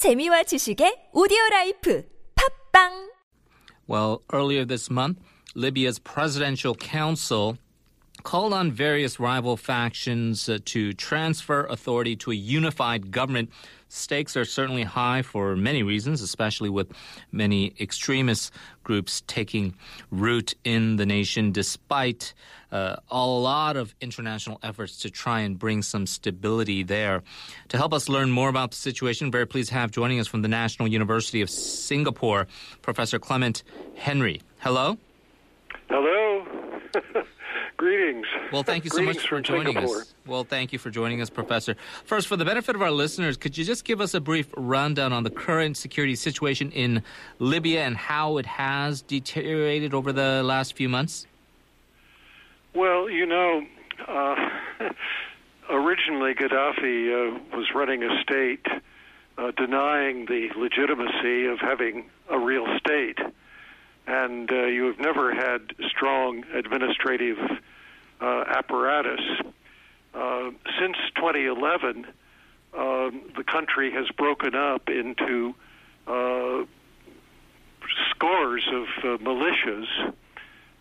재미와 지식의 오디오 라이프 팝빵 Well, earlier this month, Libya's presidential council called on various rival factions uh, to transfer authority to a unified government. Stakes are certainly high for many reasons, especially with many extremist groups taking root in the nation, despite uh, a lot of international efforts to try and bring some stability there. To help us learn more about the situation, very pleased to have joining us from the National University of Singapore, Professor Clement Henry. Hello. Hello. Greetings. Well, thank you so Greetings much for joining Singapore. us. Well, thank you for joining us, Professor. First, for the benefit of our listeners, could you just give us a brief rundown on the current security situation in Libya and how it has deteriorated over the last few months? Well, you know, uh, originally Gaddafi uh, was running a state uh, denying the legitimacy of having a real state. And uh, you have never had strong administrative uh, apparatus. Uh, since 2011, um, the country has broken up into uh, scores of uh, militias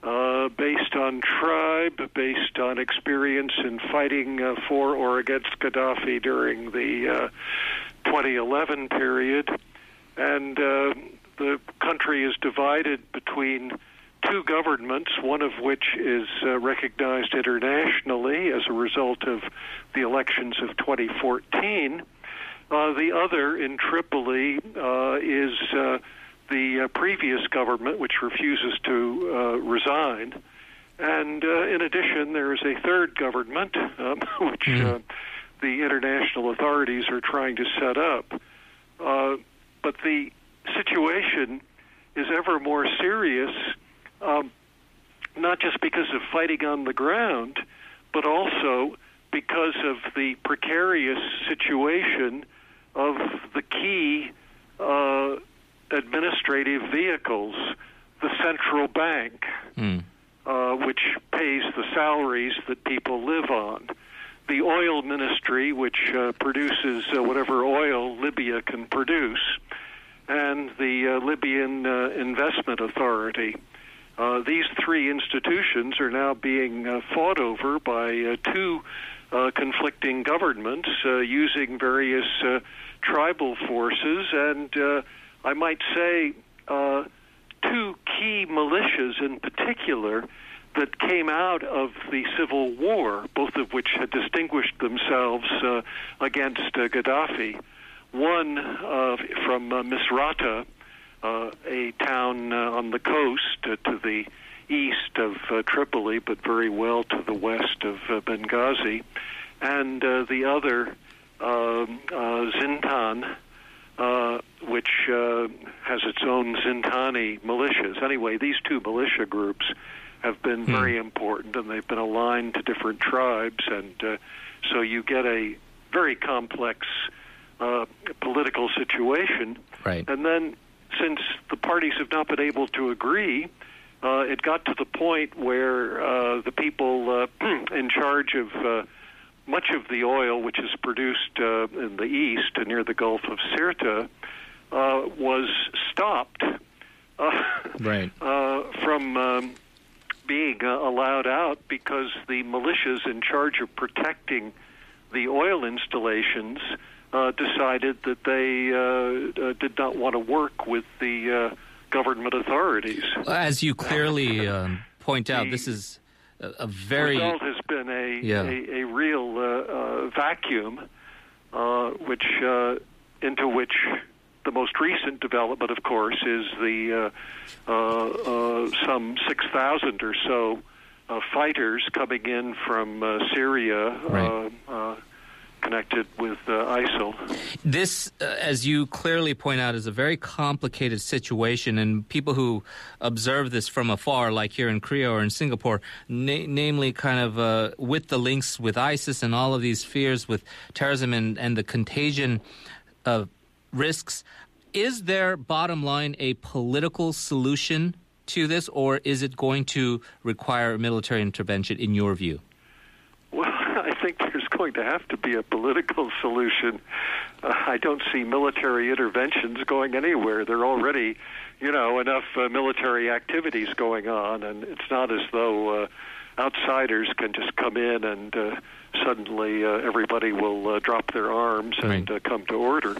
uh, based on tribe, based on experience in fighting for or against Gaddafi during the uh, 2011 period. And the country is divided between two governments, one of which is uh, recognized internationally as a result of the elections of 2014. Uh, the other in Tripoli uh, is uh, the uh, previous government, which refuses to uh, resign. And uh, in addition, there is a third government, um, which uh, the international authorities are trying to set up. Uh, but the situation is ever more serious, um, not just because of fighting on the ground, but also because of the precarious situation of the key uh, administrative vehicles, the central bank, Mm. uh, which pays the salaries that people live on, the oil ministry, which uh, produces uh, whatever oil Libya can produce, and the uh, Libyan uh, Investment Authority. Uh, these three institutions are now being fought over by two conflicting governments using various tribal forces, and I might say two key militias in particular that came out of the civil war, both of which had distinguished themselves uh, against uh, Gaddafi. One uh, from uh, Misrata, uh, a town uh, on the coast uh, to the east of uh, Tripoli, but very well to the west of uh, Benghazi, and uh, the other, um, uh, Zintan, uh, which uh, has its own Zintani militias. Anyway, these two militia groups have been Hmm. very important, and they've been aligned to different tribes, and uh, so you get a very complex uh, political situation. Right. And then, since the parties have not been able to agree, uh, it got to the point where uh, the people uh, in charge of uh, much of the oil, which is produced uh, in the east near the Gulf of Sirte, uh, was stopped uh, Right. uh, from um, being uh, allowed out because the militias in charge of protecting the oil installations uh, decided that they uh, uh, did not want to work with the uh, government authorities. As you clearly um, point out, The this is a, very. result has been a Yeah. a, a real uh, uh, vacuum, uh, which uh, into which the most recent development, of course, is the uh, uh, uh, some six thousand or so uh, fighters coming in from uh, Syria. Right. Uh, uh, Connected with uh, ISIL. This, uh, as you clearly point out, is a very complicated situation, and people who observe this from afar, like here in Korea or in Singapore, na- namely kind of uh, with the links with ISIS and all of these fears with terrorism and, and the contagion of risks, is there, bottom line, a political solution to this, or is it going to require military intervention, in your view? Well, I think there's going to have to be a political solution. I don't see military interventions going anywhere. There are already, you know, enough uh, military activities going on, and it's not as though uh, outsiders can just come in and uh, suddenly uh, everybody will uh, drop their arms and Right. uh, come to order.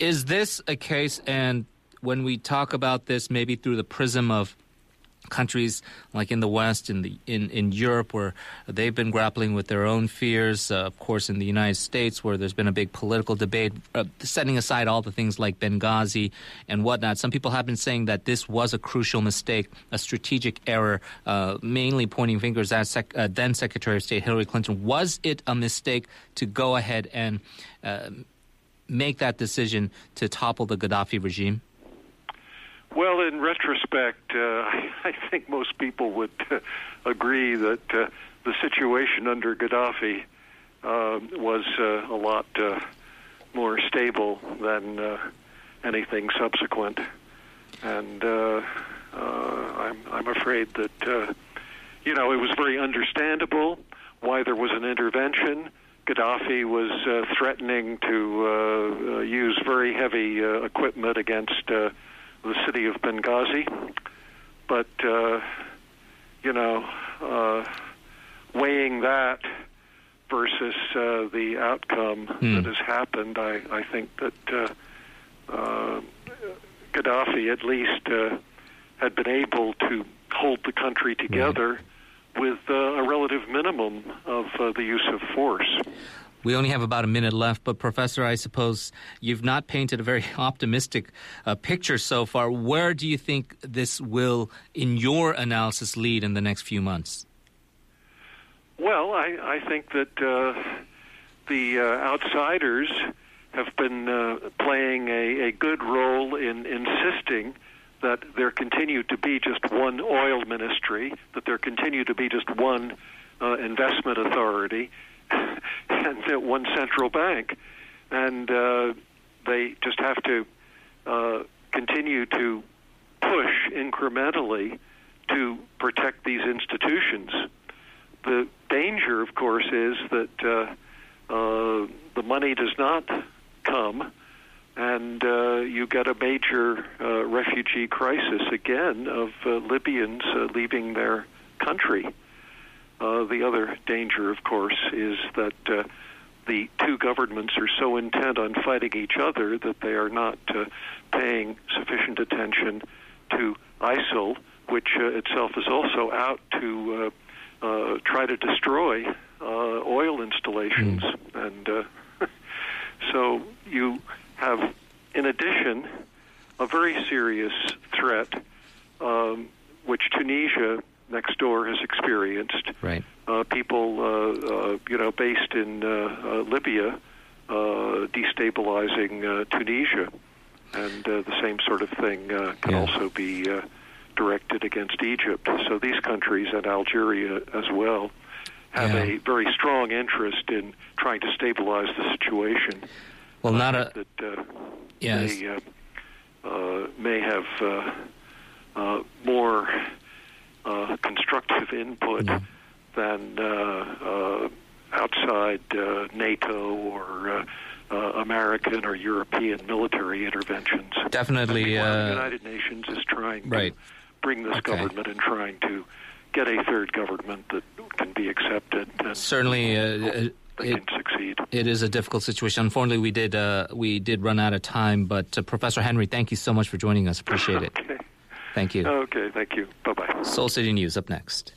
Is this a case, and when we talk about this, maybe through the prism of countries like in the West, in the in, in Europe, where they've been grappling with their own fears, uh, of course, in the United States, where there's been a big political debate, uh, setting aside all the things like Benghazi and whatnot. Some people have been saying that this was a crucial mistake, a strategic error, uh, mainly pointing fingers at sec- uh, then Secretary of State Hillary Clinton. Was it a mistake to go ahead and uh, make that decision to topple the Gaddafi regime? Well, in retrospect, uh, I, think most people would uh, agree that uh, the situation under Gaddafi uh, was uh, a lot uh, more stable than uh, anything subsequent, and I'm, I'm afraid that you know it was very understandable why there was an intervention. Gaddafi was uh, threatening to uh, use very heavy uh, equipment against the city of Benghazi, but uh, you know, uh, weighing that versus uh, the outcome Hmm. that has happened, I, I think that uh, uh, Gaddafi at least uh, had been able to hold the country together with uh, a relative minimum of uh, the use of force. We only have about a minute left, but Professor, I suppose you've not painted a very optimistic uh, picture so far. Where do you think this will, in your analysis, lead in the next few months? Well, I, I think that uh, the uh, outsiders have been uh, playing a, a good role in insisting that there continue to be just one oil ministry, that there continue to be just one uh, investment authority, and one central bank. And uh, they just have to uh, continue to push incrementally to protect these institutions. The danger, of course, is that uh, uh, the money does not come, and uh, you get a major uh, refugee crisis again of uh, Libyans uh, leaving their country. Uh, the other danger, of course, is that uh, the two governments are so intent on fighting each other that they are not uh, paying sufficient attention to ISIL, which uh, itself is also out to uh, uh, try to destroy uh, oil installations. And uh, so you have, in addition, a very serious threat, um, which Tunisia next door has experienced. Right. Uh, people, uh, uh, you know, based in uh, uh, Libya, uh, destabilizing uh, Tunisia, and uh, the same sort of thing uh, can Yeah. also be uh, directed against Egypt. So these countries and Algeria as well have Yeah. a very strong interest in trying to stabilize the situation. Well, not a. that uh, Yes. they uh, uh, may have uh, uh, more uh, constructive input Yeah. than uh, uh, outside uh, NATO or uh, uh, American or European military interventions. Definitely, I think one of the United Nations is trying right. to bring this Okay. government and trying to get a third government that can be accepted and Certainly, uh, they it, can succeed. it is a difficult situation. Unfortunately, we did uh, we did run out of time. But uh, Professor Henry, thank you so much for joining us. Appreciate it. Thank you. Okay, thank you. Bye bye. Seoul City News up next.